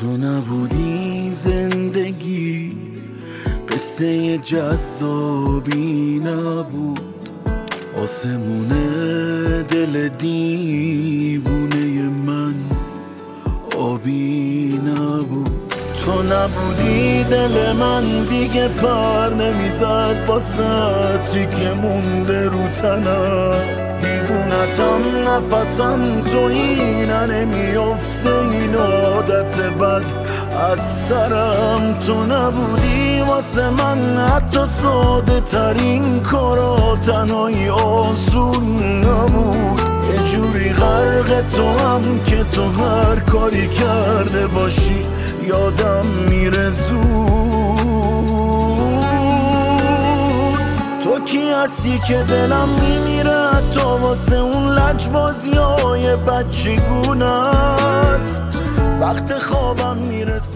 تو نبودی زندگی قصه جذابی نبود. آسمون دل دیوونه من آبی نبود. تو نبودی دل من دیگه پر نمی‌زد. با سطری که مونده رو تنم. دیوونتم نفسم تو اینه نمیافته. عادت بد از سرم تو نبودی واسه من حتی ساده ترین کارا تنهایی آسون نبود. یه جوری غرق تو هم که تو هر کاری کرده باشی یادم میره زود. تو کی هستی که دلم میمیره؟ تو واسه اون لجبازی های بچگونت وقت خوابم می‌رسه.